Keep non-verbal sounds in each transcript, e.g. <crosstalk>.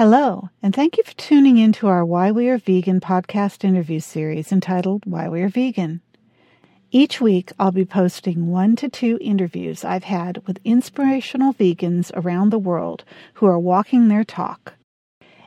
Hello, and thank you for tuning in to our Why We Are Vegan podcast interview series entitled Why We Are Vegan. Each week, I'll be posting one to two interviews I've had with inspirational vegans around the world who are walking their talk.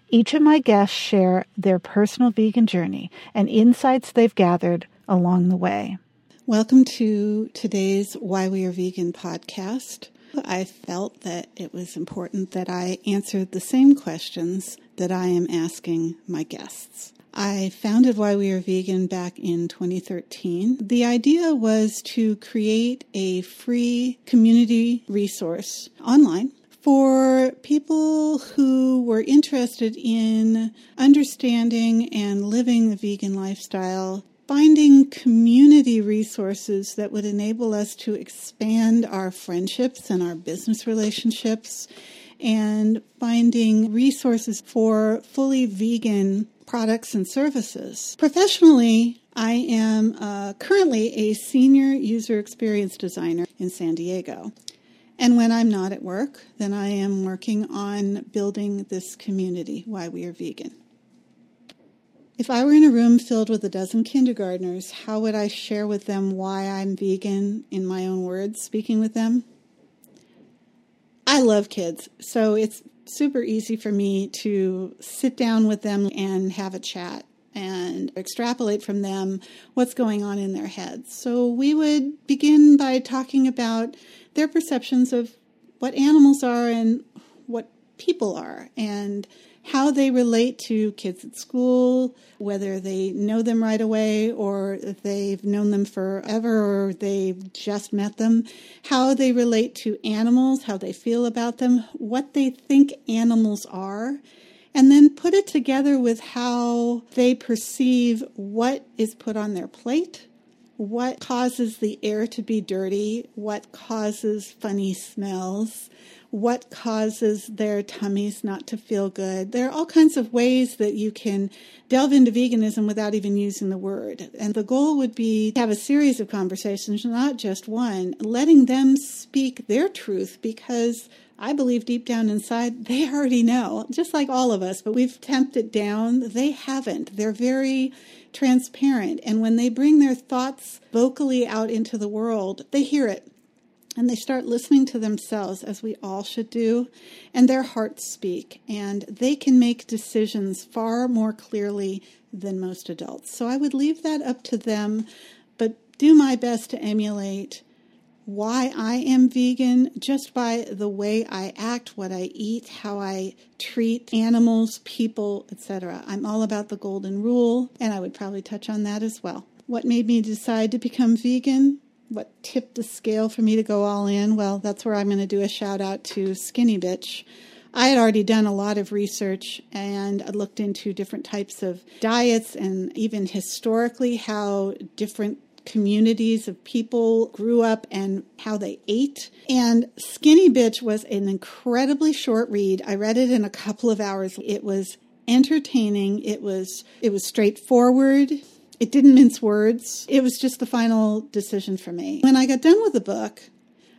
Each of my guests share their personal vegan journey and insights they've gathered along the way. Welcome to today's Why We Are Vegan podcast. I felt that it was important that I answered the same questions that I am asking my guests. I founded Why We Are Vegan back in 2013. The idea was to create a free community resource online for people who were interested in understanding and living the vegan lifestyle finding community resources that would enable us to expand our friendships and our business relationships and finding resources for fully vegan products and services. Professionally, I am uh, currently a senior user experience designer in San Diego. And when I'm not at work, then I am working on building this community, Why We Are Vegan. If I were in a room filled with a dozen kindergartners, how would I share with them why I'm vegan in my own words, speaking with them? I love kids, so it's super easy for me to sit down with them and have a chat and extrapolate from them what's going on in their heads. So we would begin by talking about their perceptions of what animals are and what people are and how they relate to kids at school, whether they know them right away or they've known them forever or they've just met them, how they relate to animals, how they feel about them, what they think animals are, and then put it together with how they perceive what is put on their plate what causes the air to be dirty, what causes funny smells, what causes their tummies not to feel good. There are all kinds of ways that you can delve into veganism without even using the word. And the goal would be to have a series of conversations, not just one, letting them speak their truth because I believe deep down inside they already know, just like all of us, but we've temped it down. They haven't. They're very transparent. And when they bring their thoughts vocally out into the world, they hear it. And they start listening to themselves as we all should do and their hearts speak. And they can make decisions far more clearly than most adults. So i would leave that up to them but do my best to emulate why i am vegan just by the way i act what i eat how i treat animals people etc i'm all about the golden rule and i would probably touch on that as well what made me decide to become vegan what tipped the scale for me to go all in? Well, that's where I'm going to do a shout out to Skinny Bitch. I had already done a lot of research and I looked into different types of diets and even historically how different communities of people grew up and how they ate. And Skinny Bitch was an incredibly short read. I read it in a couple of hours. It was entertaining. It was it was straightforward. It didn't mince words. It was just the final decision for me. When I got done with the book,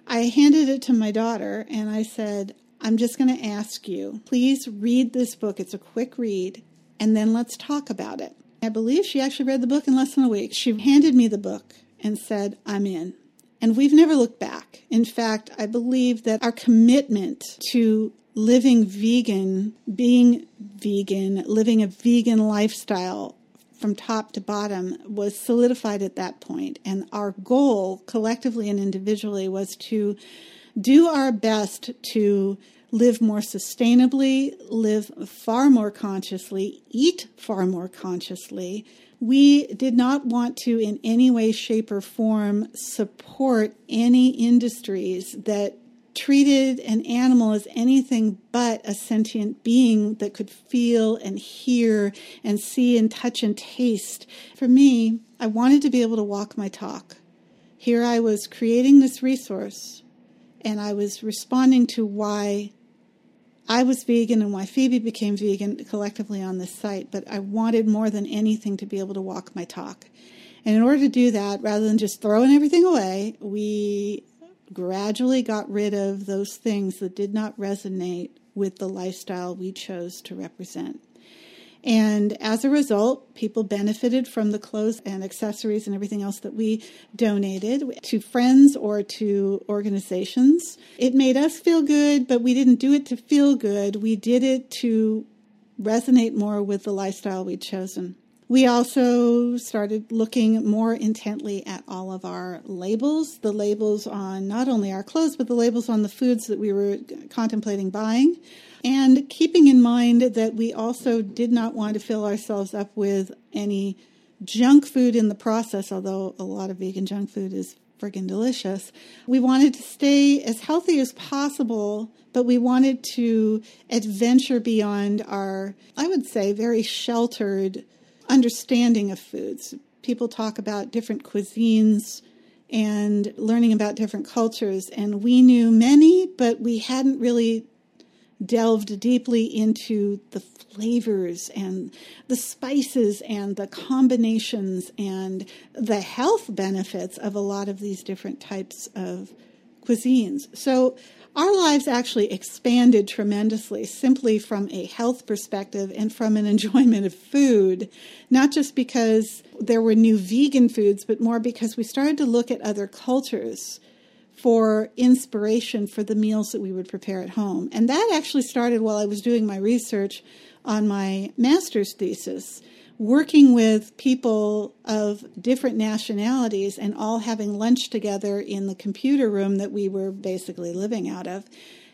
I handed it to my daughter and I said, I'm just going to ask you, please read this book. It's a quick read, and then let's talk about it. I believe she actually read the book in less than a week. She handed me the book and said, I'm in. And we've never looked back. In fact, I believe that our commitment to living vegan, being vegan, living a vegan lifestyle from top to bottom was solidified at that point. And our goal, collectively and individually, was to do our best to live more sustainably, live far more consciously, eat far more consciously. We did not want to, in any way, shape, or form, support any industries that treated an animal as anything but a sentient being that could feel and hear and see and touch and taste. For me, I wanted to be able to walk my talk. Here I was creating this resource and I was responding to why I was vegan and why Phoebe became vegan collectively on this site, but I wanted more than anything to be able to walk my talk. And in order to do that, rather than just throwing everything away, we gradually got rid of those things that did not resonate with the lifestyle we chose to represent. And as a result, people benefited from the clothes and accessories and everything else that we donated to friends or to organizations. It made us feel good, but we didn't do it to feel good. We did it to resonate more with the lifestyle we'd chosen. We also started looking more intently at all of our labels, the labels on not only our clothes, but the labels on the foods that we were contemplating buying. And keeping in mind that we also did not want to fill ourselves up with any junk food in the process, although a lot of vegan junk food is friggin' delicious. We wanted to stay as healthy as possible, but we wanted to adventure beyond our, I would say, very sheltered understanding of foods. People talk about different cuisines and learning about different cultures, and we knew many, but we hadn't really delved deeply into the flavors and the spices and the combinations and the health benefits of a lot of these different types of cuisines. So our lives actually expanded tremendously simply from a health perspective and from an <laughs> enjoyment of food, not just because there were new vegan foods, but more because we started to look at other cultures for inspiration for the meals that we would prepare at home. And that actually started while I was doing my research on my master's thesis working with people of different nationalities and all having lunch together in the computer room that we were basically living out of.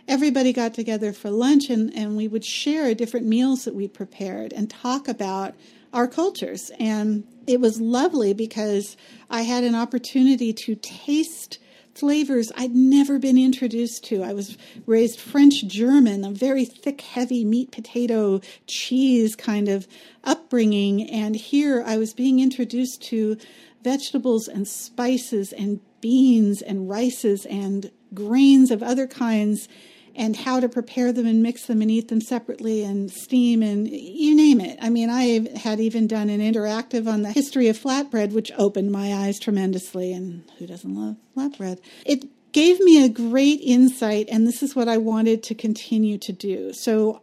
Everybody got together for lunch and, and we would share different meals that we prepared and talk about our cultures. And it was lovely because I had an opportunity to taste flavors I'd never been introduced to. I was raised French German, a very thick, heavy meat, potato, cheese kind of upbringing. And here I was being introduced to vegetables and spices and beans and rices and grains of other kinds and how to prepare them and mix them and eat them separately and steam and you name it. I mean, I had even done an interactive on the history of flatbread, which opened my eyes tremendously. And who doesn't love flatbread? It gave me a great insight, and this is what I wanted to continue to do. So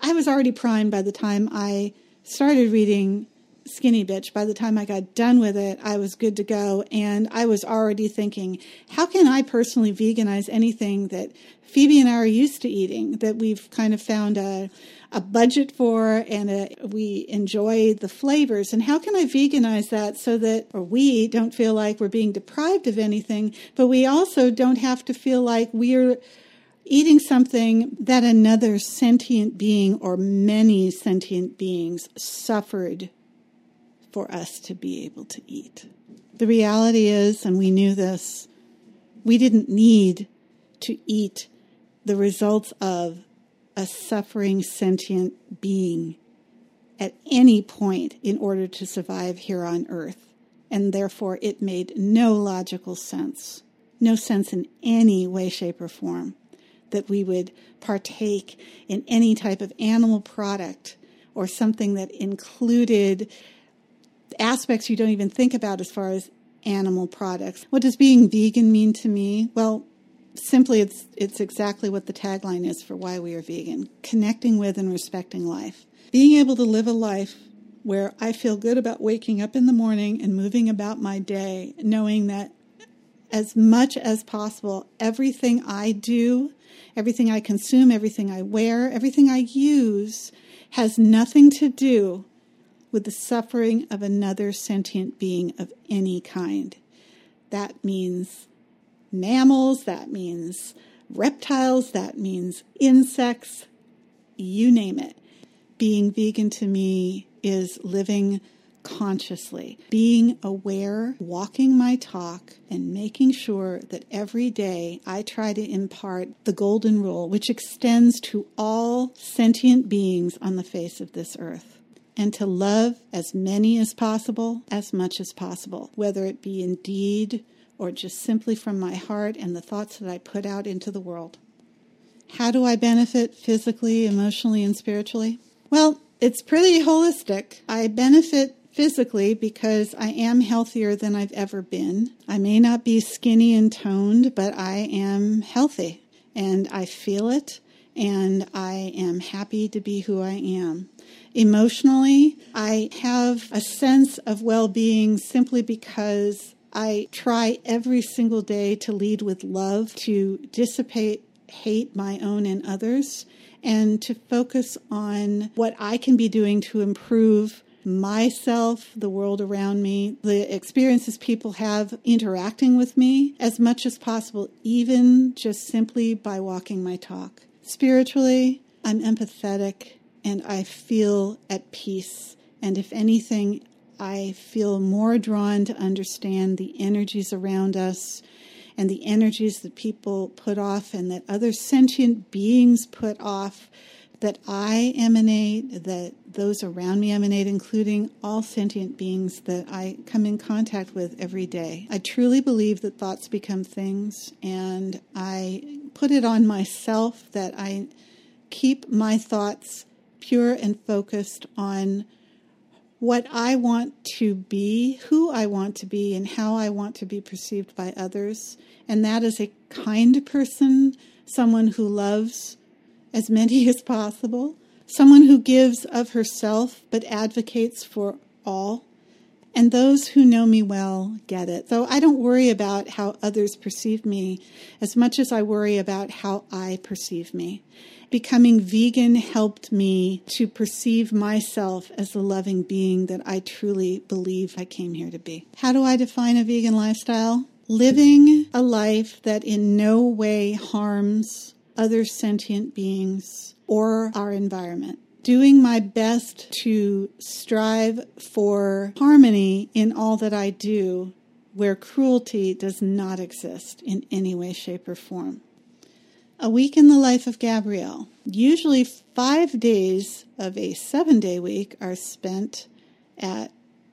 I was already primed by the time I started reading Skinny Bitch. By the time I got done with it, I was good to go. And I was already thinking, how can I personally veganize anything that Phoebe and I are used to eating that we've kind of found a, a budget for and a, we enjoy the flavors. And how can I veganize that so that or we don't feel like we're being deprived of anything, but we also don't have to feel like we're eating something that another sentient being or many sentient beings suffered for us to be able to eat. The reality is, and we knew this, we didn't need to eat the results of a suffering sentient being at any point in order to survive here on earth. And therefore, it made no logical sense, no sense in any way, shape, or form that we would partake in any type of animal product or something that included aspects you don't even think about as far as animal products. What does being vegan mean to me? Well, simply it's it's exactly what the tagline is for why we are vegan connecting with and respecting life being able to live a life where i feel good about waking up in the morning and moving about my day knowing that as much as possible everything i do everything i consume everything i wear everything i use has nothing to do with the suffering of another sentient being of any kind that means mammals, that means reptiles, that means insects, you name it. Being vegan to me is living consciously, being aware, walking my talk, and making sure that every day I try to impart the golden rule, which extends to all sentient beings on the face of this earth. And to love as many as possible, as much as possible, whether it be in deed or just simply from my heart and the thoughts that I put out into the world. How do I benefit physically, emotionally, and spiritually? Well, it's pretty holistic. I benefit physically because I am healthier than I've ever been. I may not be skinny and toned, but I am healthy and I feel it and I am happy to be who I am. Emotionally, I have a sense of well being simply because I try every single day to lead with love, to dissipate hate my own and others, and to focus on what I can be doing to improve myself, the world around me, the experiences people have interacting with me as much as possible, even just simply by walking my talk. Spiritually, I'm empathetic and I feel at peace. And if anything, I feel more drawn to understand the energies around us and the energies that people put off and that other sentient beings put off that I emanate, that those around me emanate, including all sentient beings that I come in contact with every day. I truly believe that thoughts become things, and I put it on myself that I keep my thoughts pure and focused on what I want to be, who I want to be, and how I want to be perceived by others. And that is a kind person, someone who loves as many <laughs> as possible, someone who gives of herself but advocates for all. And those who know me well get it. So I don't worry about how others perceive me as much as I worry about how I perceive me. Becoming vegan helped me to perceive myself as the loving being that I truly believe I came here to be. How do I define a vegan lifestyle? Living a life that in no way harms other sentient beings or our environment. Doing my best to strive for harmony in all that I do, where cruelty does not exist in any way, shape, or form. A week in the life of Gabrielle. Usually, five days of a seven day week are spent at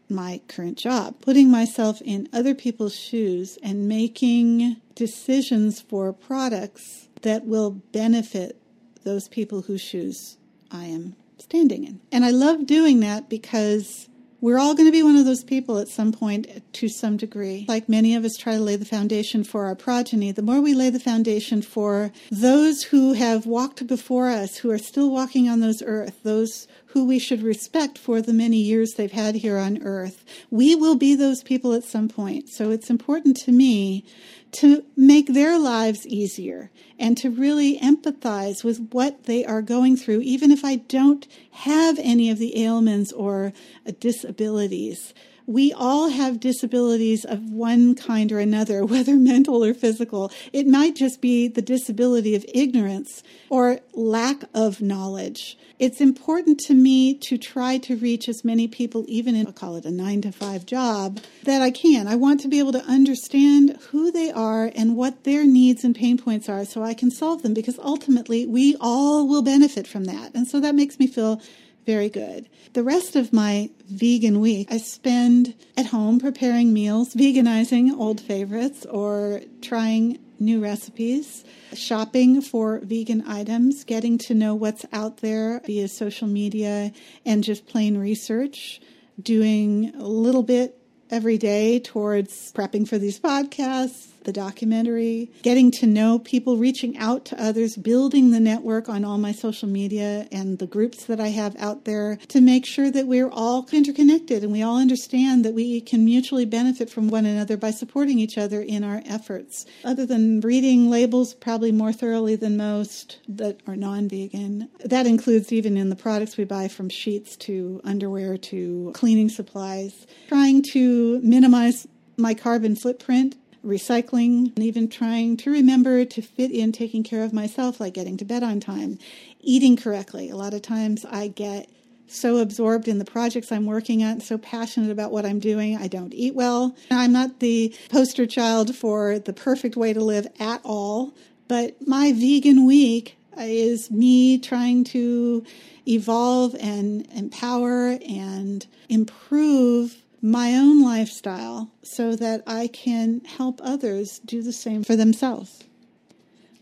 my current job, putting myself in other people's shoes and making decisions for products that will benefit those people whose shoes I am standing in. And I love doing that because we're all going to be one of those people at some point to some degree. Like many of us try to lay the foundation for our progeny, the more we lay the foundation for those who have walked before us, who are still walking on those earth, those who we should respect for the many years they've had here on earth, we will be those people at some point. So it's important to me to make their lives easier and to really empathize with what they are going through, even if I don't have any of the ailments or disabilities. We all have disabilities of one kind or another, <laughs> whether mental or physical. It might just be the disability of ignorance or lack of knowledge it's important to me to try to reach as many people, even in, I'll call it a nine to five job, that I can. I want to be able to understand who they are and what their needs and pain points are so I can solve them because ultimately we all will benefit from that. And so that makes me feel very good. The rest of my vegan week, I spend at home preparing meals, veganizing old favorites, or trying new recipes, shopping for vegan items, getting to know what's out there via social media and just plain research, doing a little bit every day towards prepping for these podcasts, the documentary, getting to know people, reaching out to others, building the network on all my social media and the groups that I have out there to make sure that we're all interconnected and we all understand that we can mutually benefit from one another by supporting each other in our efforts. Other than reading labels probably more thoroughly than most that are non vegan, that includes even in the products we buy from sheets to underwear to cleaning supplies, trying to minimize my carbon footprint recycling, and even trying to remember to fit in taking care of myself, like getting to bed on time, eating correctly. A lot of times I get so absorbed in the projects I'm working on, so passionate about what I'm doing, I don't eat well. I'm not the poster child for the perfect way to live at all, but my vegan week is me trying to evolve and empower and improve my own lifestyle so that I can help others do the same for themselves.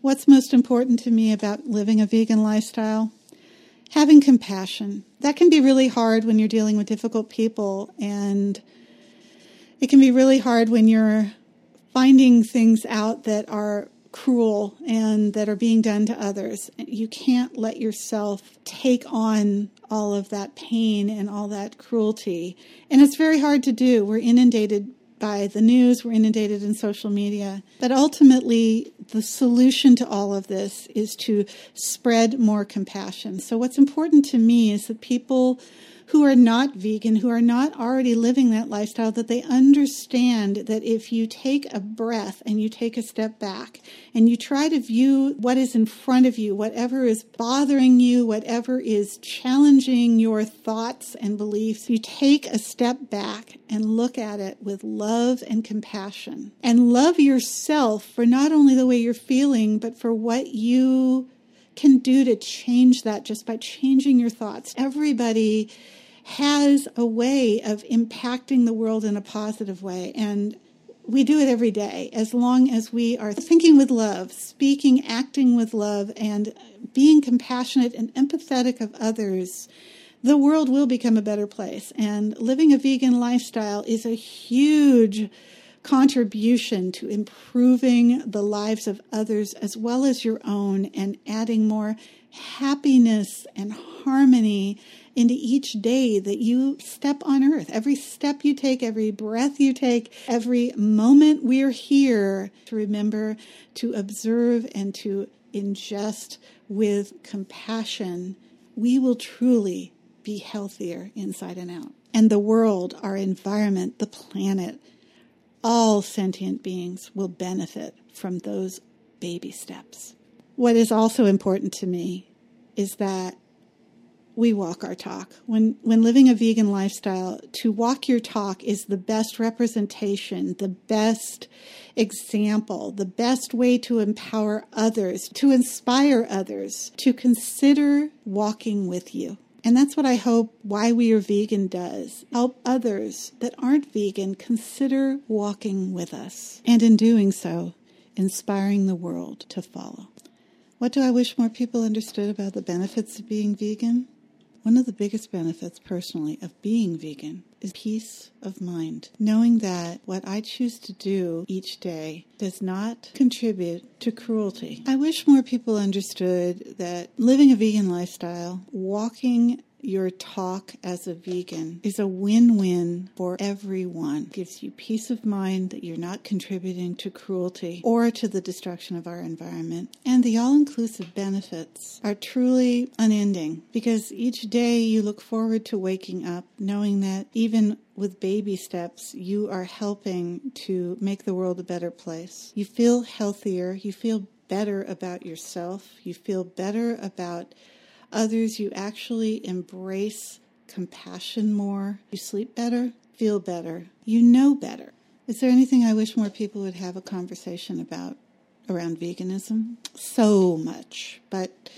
What's most important to me about living a vegan lifestyle? Having compassion. That can be really hard when you're dealing with difficult people, and it can be really hard when you're finding things out that are cruel and that are being done to others. You can't let yourself take on all of that pain and all that cruelty. And it's very hard to do. We're inundated by the news, we're inundated in social media. But ultimately, the solution to all of this is to spread more compassion. So, what's important to me is that people who are not vegan, who are not already living that lifestyle, that they understand that if you take a breath and you take a step back and you try to view what is in front of you, whatever is bothering you, whatever is challenging your thoughts and beliefs, you take a step back and look at it with love and compassion. And love yourself for not only the way you're feeling, but for what you can do to change that just by changing your thoughts. Everybody has a way of impacting the world in a positive way. And we do it every day as long as we are thinking with love, speaking, acting with love, and being compassionate and empathetic of others. The world will become a better place. And living a vegan lifestyle is a huge contribution to improving the lives of others as well as your own and adding more happiness and harmony into each day that you step on earth. Every step you take, every breath you take, every moment we're here to remember to observe and to ingest with compassion, we will truly be healthier inside and out. And the world, our environment, the planet, all sentient beings will benefit from those baby steps. What is also important to me is that we walk our talk. When when living a vegan lifestyle, to walk your talk is the best representation, the best example, the best way to empower others, to inspire others to consider walking with you. And that's what I hope Why We Are Vegan does. Help others that aren't vegan consider walking with us. And in doing so, inspiring the world to follow. What do I wish more people understood about the benefits of being vegan? One of the biggest benefits, personally, of being vegan is peace of mind. Knowing that what I choose to do each day does not contribute to cruelty. I wish more people understood that living a vegan lifestyle, walking your talk as a vegan is a win win for everyone. It gives you peace of mind that you're not contributing to cruelty or to the destruction of our environment. And the all inclusive benefits are truly unending because each day you look forward to waking up knowing that even with baby steps, you are helping to make the world a better place. You feel healthier, you feel better about yourself, you feel better about others, you actually embrace compassion more. You sleep better, feel better, you know better. Is there anything I wish more people would have a conversation about around veganism? So much, but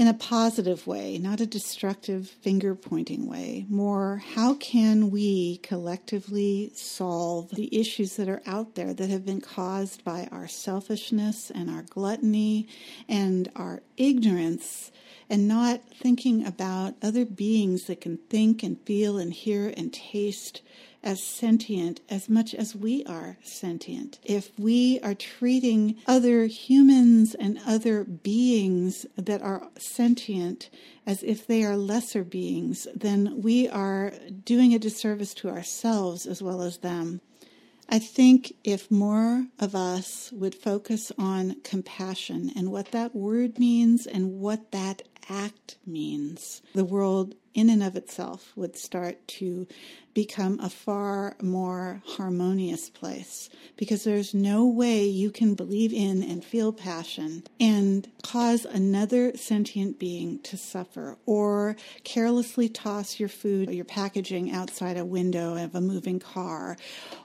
in a positive way, not a destructive finger pointing way. More, how can we collectively solve the issues that are out there that have been caused by our selfishness and our gluttony and our ignorance and not thinking about other beings that can think and feel and hear and taste as sentient as much as we are sentient. If we are treating other humans and other beings that are sentient as if they are lesser beings, then we are doing a disservice to ourselves as well as them. I think if more of us would focus on compassion and what that word means and what that act means, the world in and of itself would start to become a far more harmonious place because there's no way you can believe in and feel passion and cause another sentient being to suffer or carelessly toss your food or your packaging outside a window of a moving car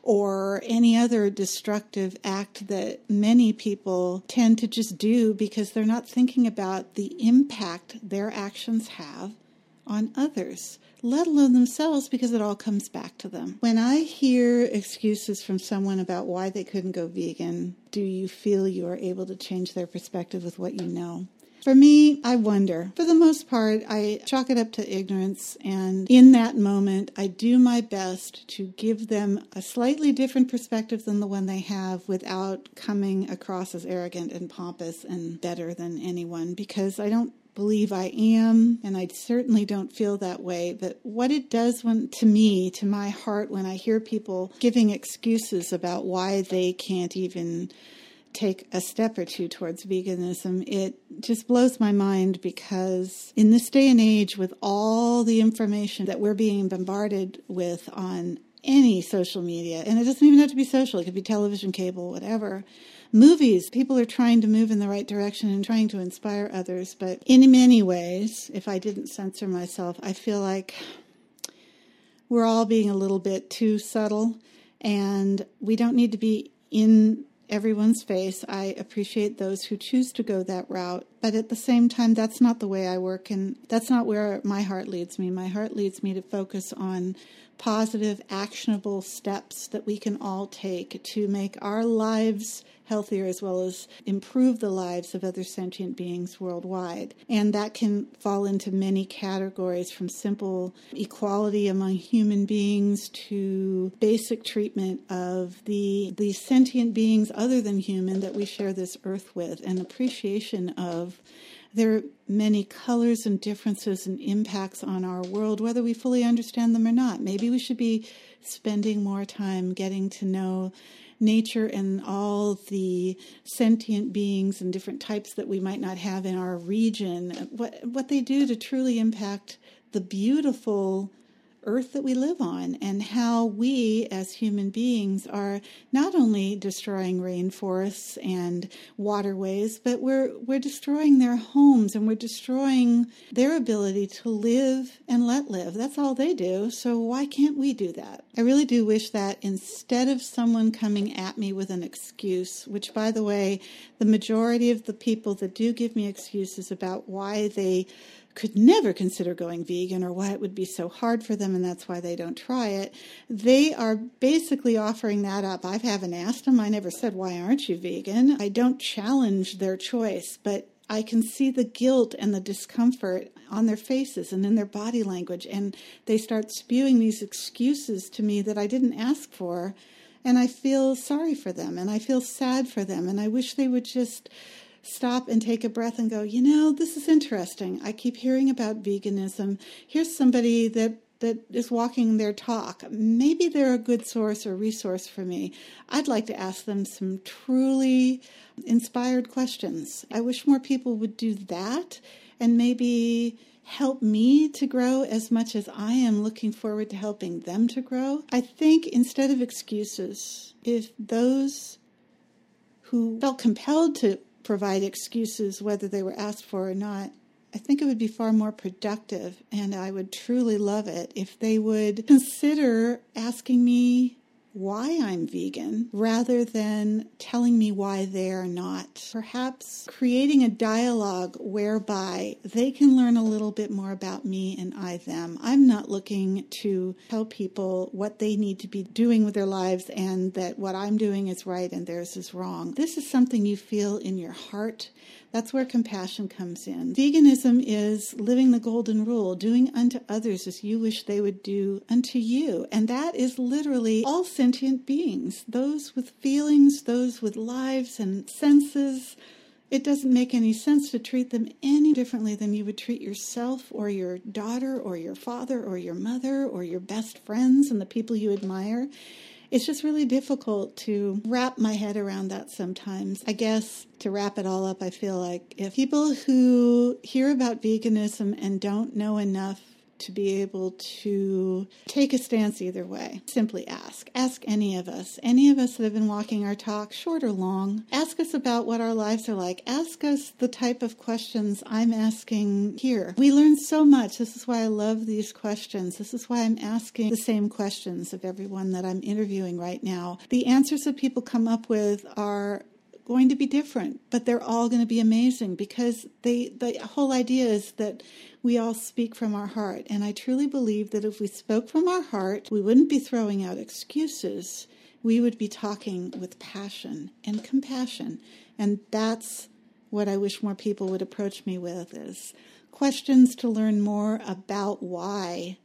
or any other destructive act that many people tend to just do because they're not thinking about the impact their actions have on others, let alone themselves, because it all comes back to them. When I hear excuses from someone about why they couldn't go vegan, do you feel you are able to change their perspective with what you know? For me, I wonder. For the most part, I chalk it up to ignorance, and in that moment, I do my best to give them a slightly different perspective than the one they have without coming across as arrogant and pompous and better than anyone because I don't believe I am, and I certainly don't feel that way. But what it does when, to me, to my heart, when I hear people giving excuses about why they can't even take a step or two towards veganism, it just blows my mind because in this day and age, with all the information that we're being bombarded with on any social media, and it doesn't even have to be social, it could be television, cable, whatever movies, people are trying to move in the right direction and trying to inspire others. But in many ways, if I didn't censor myself, I feel like we're all being a little bit too subtle and we don't need to be in everyone's face. I appreciate those who choose to go that route, but at the same time, that's not the way I work, and that's not where my heart leads me. My heart leads me to focus on positive, actionable steps that we can all take to make our lives healthier as well as improve the lives of other sentient beings worldwide. And that can fall into many categories from simple equality among human beings to basic treatment of the, the sentient beings other than human that we share this earth with and appreciation of their many colors and differences and impacts on our world, whether we fully understand them or not. Maybe we should be spending more time getting to know nature and all the sentient beings and different types that we might not have in our region, what, what they do to truly impact the beautiful earth that we live on and how we as human beings are not only destroying rainforests and waterways but we're we're destroying their homes and we're destroying their ability to live and let live. That's all they do. So why can't we do that? I really do wish that instead of someone coming at me with an excuse which by the way the majority of the people that do give me excuses about why they could never consider going vegan or why it would be so hard for them and that's why they don't try it. They are basically offering that up. I haven't asked them. I never said, Why aren't you vegan? I don't challenge their choice, but I can see the guilt and the discomfort on their faces and in their body language. And they start spewing these excuses to me that I didn't ask for. And I feel sorry for them and I feel sad for them. And I wish they would just stop and take a breath and go, you know, this is interesting. I keep hearing about veganism. Here's somebody that that is walking their talk. Maybe they're a good source or resource for me. I'd like to ask them some truly inspired questions. I wish more people would do that and maybe help me to grow as much as I am looking forward to helping them to grow. I think instead of excuses, if those who felt compelled to provide excuses whether they were asked for or not. I think it would be far more productive, and I would truly love it if they would consider asking me why I'm vegan rather than telling me why they're not. Perhaps creating a dialogue whereby they can learn a little bit more about me and I them. I'm not looking to tell people what they need to be doing with their lives and that what I'm doing is right and theirs is wrong. This is something you feel in your heart. That's where compassion comes in. Veganism is living the golden rule, doing unto others as you wish they would do unto you. And that is literally all sentient beings, those with feelings, those with lives and senses. It doesn't make any sense to treat them any differently than you would treat yourself or your daughter or your father or your mother or your best friends and the people you admire it's just really difficult to wrap my head around that sometimes. I guess to wrap it all up, I feel like if people who hear about veganism and don't know enough to be able to take a stance either way. Simply ask. Ask any of us. Any of us that have been walking our talk, short or long. Ask us about what our lives are like. Ask us the type of questions I'm asking here. We learn so much. This is why I love these questions. This is why I'm asking the same questions of everyone that I'm interviewing right now. The answers that people come up with are going to be different, but they're all going to be amazing because they the whole idea is that we all speak from our heart. And I truly believe that if we spoke from our heart, we wouldn't be throwing out excuses. We would be talking with passion and compassion. And that's what I wish more people would approach me with is questions to learn more about why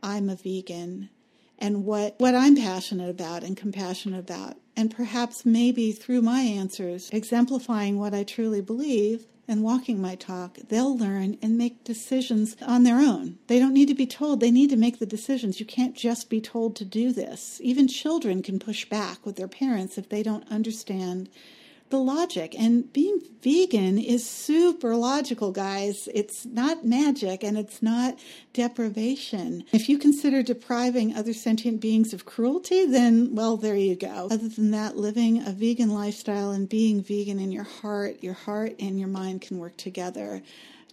I'm a vegan and what, what I'm passionate about and compassionate about. And perhaps maybe through my answers, exemplifying what I truly believe and walking my talk, they'll learn and make decisions on their own. They don't need to be told, they need to make the decisions. You can't just be told to do this. Even children can push back with their parents if they don't understand the logic. And being vegan is super logical, guys. It's not magic and it's not deprivation. If you consider depriving other sentient beings of cruelty, then, well, there you go. Other than that, living a vegan lifestyle and being vegan in your heart, your heart and your mind can work together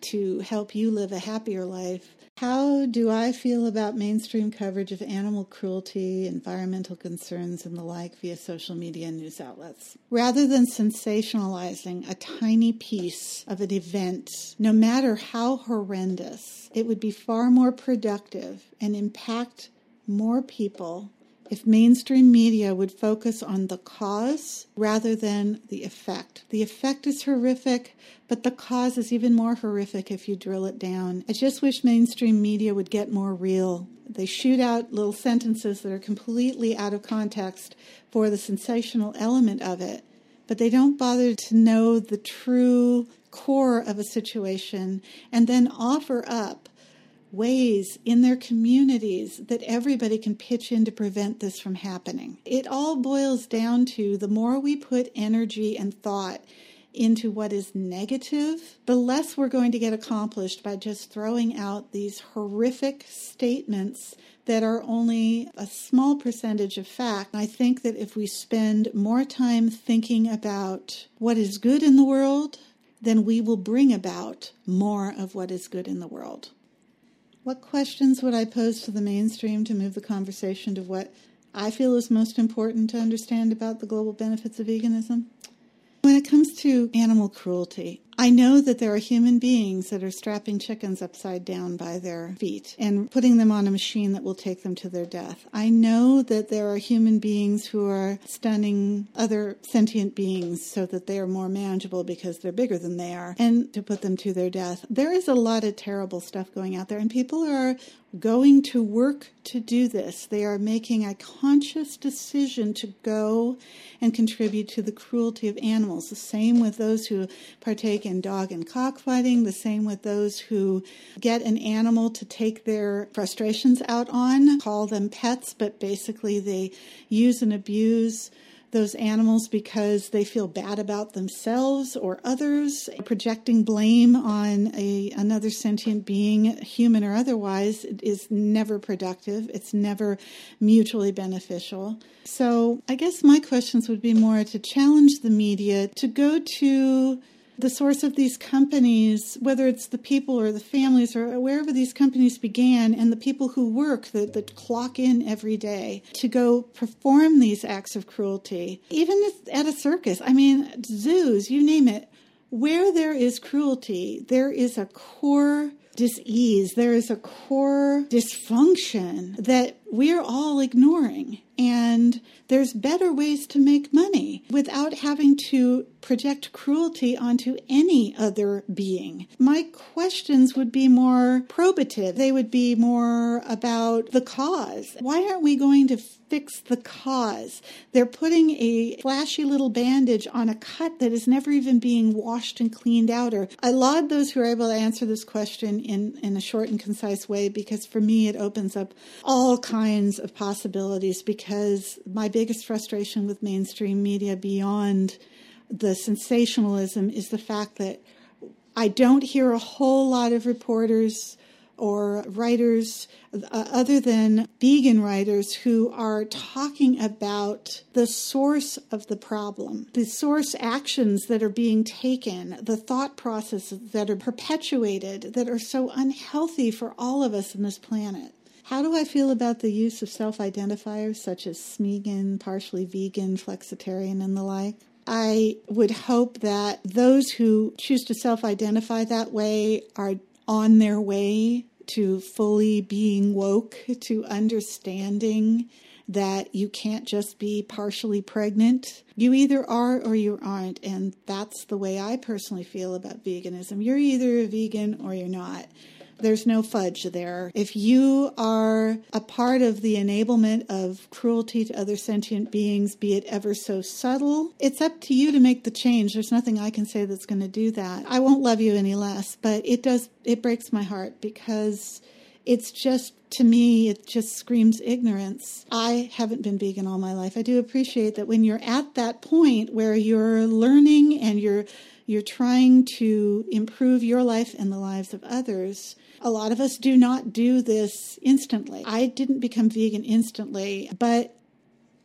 to help you live a happier life how do I feel about mainstream coverage of animal cruelty, environmental concerns, and the like via social media and news outlets? Rather than sensationalizing a tiny piece of an event, no matter how horrendous, it would be far more productive and impact more people if mainstream media would focus on the cause rather than the effect. The effect is horrific, but the cause is even more horrific if you drill it down. I just wish mainstream media would get more real. They shoot out little sentences that are completely out of context for the sensational element of it, but they don't bother to know the true core of a situation and then offer up ways in their communities that everybody can pitch in to prevent this from happening. It all boils down to the more we put energy and thought into what is negative, the less we're going to get accomplished by just throwing out these horrific statements that are only a small percentage of fact. I think that if we spend more time thinking about what is good in the world, then we will bring about more of what is good in the world. What questions would I pose to the mainstream to move the conversation to what I feel is most important to understand about the global benefits of veganism? When it comes to animal cruelty, I know that there are human beings that are strapping chickens upside down by their feet and putting them on a machine that will take them to their death. I know that there are human beings who are stunning other sentient beings so that they are more manageable because they're bigger than they are and to put them to their death. There is a lot of terrible stuff going out there, and people are going to work to do this. They are making a conscious decision to go and contribute to the cruelty of animals. The same with those who partake in dog and cockfighting, the same with those who get an animal to take their frustrations out on, call them pets, but basically they use and abuse those animals because they feel bad about themselves or others. Projecting blame on a, another sentient being, human or otherwise, is never productive. It's never mutually beneficial. So I guess my questions would be more to challenge the media to go to the source of these companies, whether it's the people or the families or wherever these companies began, and the people who work that, clock in every day to go perform these acts of cruelty, even at a circus. I mean, zoos, you name it. Where there is cruelty, there is a core dis-ease, there is a core dysfunction that we're all ignoring. And there's better ways to make money without having to project cruelty onto any other being. My questions would be more probative. They would be more about the cause. Why aren't we going to fix the cause? They're putting a flashy little bandage on a cut that is never even being washed and cleaned out. Or I laud those who are able to answer this question in, in a short and concise way because for me it opens up all kinds of possibilities because my biggest frustration with mainstream media beyond the sensationalism is the fact that I don't hear a whole lot of reporters or writers uh, other than vegan writers who are talking about the source of the problem, the source actions that are being taken, the thought processes that are perpetuated that are so unhealthy for all of us on this planet. How do I feel about the use of self identifiers such as Smeagol, partially vegan, flexitarian, and the like? I would hope that those who choose to self identify that way are on their way to fully being woke, to understanding that you can't just be partially pregnant. You either are or you aren't. And that's the way I personally feel about veganism. You're either a vegan or you're not. There's no fudge there. If you are a part of the enablement of cruelty to other sentient beings, be it ever so subtle, it's up to you to make the change. There's nothing I can say that's going to do that. I won't love you any less, but it does, it breaks my heart because it's just to me it just screams ignorance i haven't been vegan all my life i do appreciate that when you're at that point where you're learning and you're you're trying to improve your life and the lives of others. A lot of us do not do this instantly. I didn't become vegan instantly but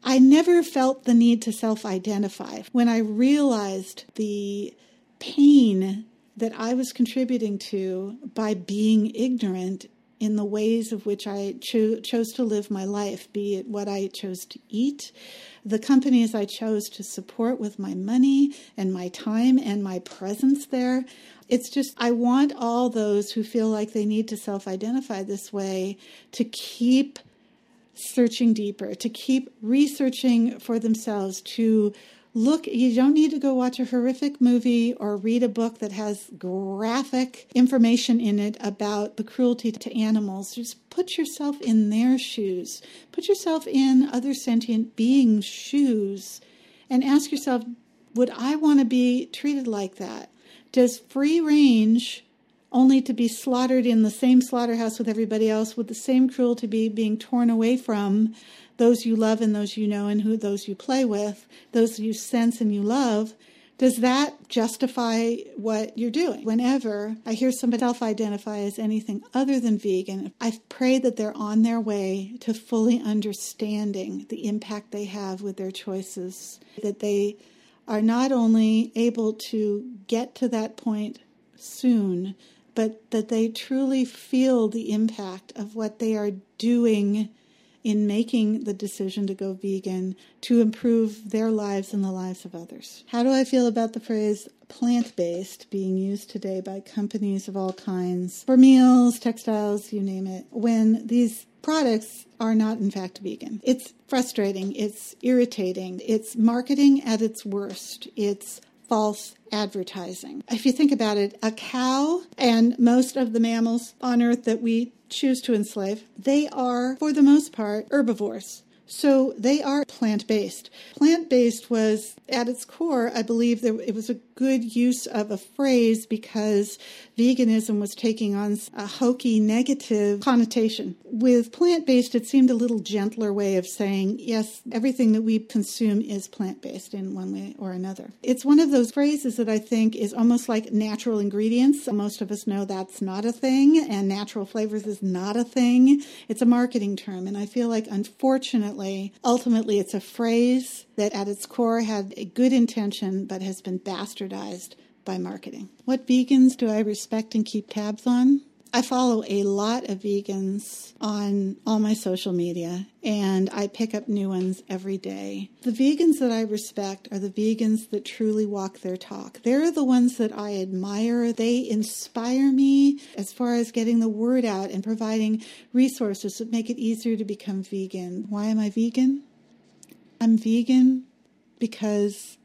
i never felt the need to self-identify. When i realized the pain that I was contributing to by being ignorant in the ways of which I cho- chose to live my life, be it what I chose to eat, the companies I chose to support with my money and my time and my presence there. It's just, I want all those who feel like they need to self identify this way to keep searching deeper, to keep researching for themselves, to look, you don't need to go watch a horrific movie or read a book that has graphic information in it about the cruelty to animals. Just put yourself in their shoes, put yourself in other sentient beings' shoes, and ask yourself would I want to be treated like that? Does free range only to be slaughtered in the same slaughterhouse with everybody else with the same cruelty be being torn away from those you love and those you know and who those you play with, those you sense and you love, does that justify what you're doing? Whenever I hear somebody self identify as anything other than vegan, I pray that they're on their way to fully understanding the impact they have with their choices, that they are not only able to get to that point soon, but that they truly feel the impact of what they are doing in making the decision to go vegan to improve their lives and the lives of others. How do I feel about the phrase plant based being used today by companies of all kinds for meals, textiles, you name it, when these products are not in fact vegan? It's frustrating, it's irritating, it's marketing at its worst, it's false advertising. If you think about it, a cow and most of the mammals on earth that we choose to enslave, they are, for the most part, herbivores. So they are plant based. Plant based was at its core, I believe that it was a good use of a phrase because veganism was taking on a hokey negative connotation. With plant based, it seemed a little gentler way of saying, yes, everything that we consume is plant based in one way or another. It's one of those phrases that I think is almost like natural ingredients. Most of us know that's not a thing, and natural flavors is not a thing. It's a marketing term, and I feel like unfortunately, ultimately, it's a phrase that at its core had a good intention but has been bastardized by marketing. What vegans do I respect and keep tabs on? I follow a lot of vegans on all my social media and I pick up new ones every day. The vegans that I respect are the vegans that truly walk their talk. They're the ones that I admire. They inspire me as far as getting the word out and providing resources that make it easier to become vegan. Why am I vegan? I'm vegan because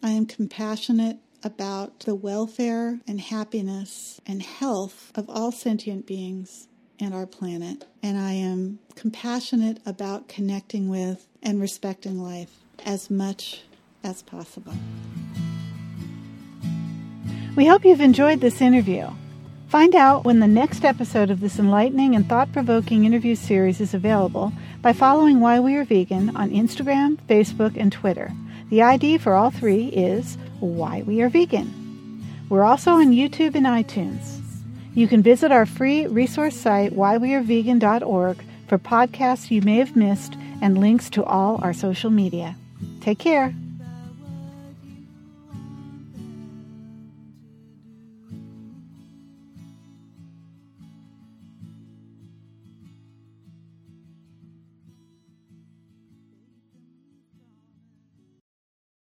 I am compassionate about the welfare and happiness and health of all sentient beings and our planet. And I am compassionate about connecting with and respecting life as much as possible. We hope you've enjoyed this interview. Find out when the next episode of this enlightening and thought provoking interview series is available by following Why We Are Vegan on Instagram, Facebook, and Twitter. The ID for all three is Why We Are Vegan. We're also on YouTube and iTunes. You can visit our free resource site, whywearevegan.org, for podcasts you may have missed and links to all our social media. Take care.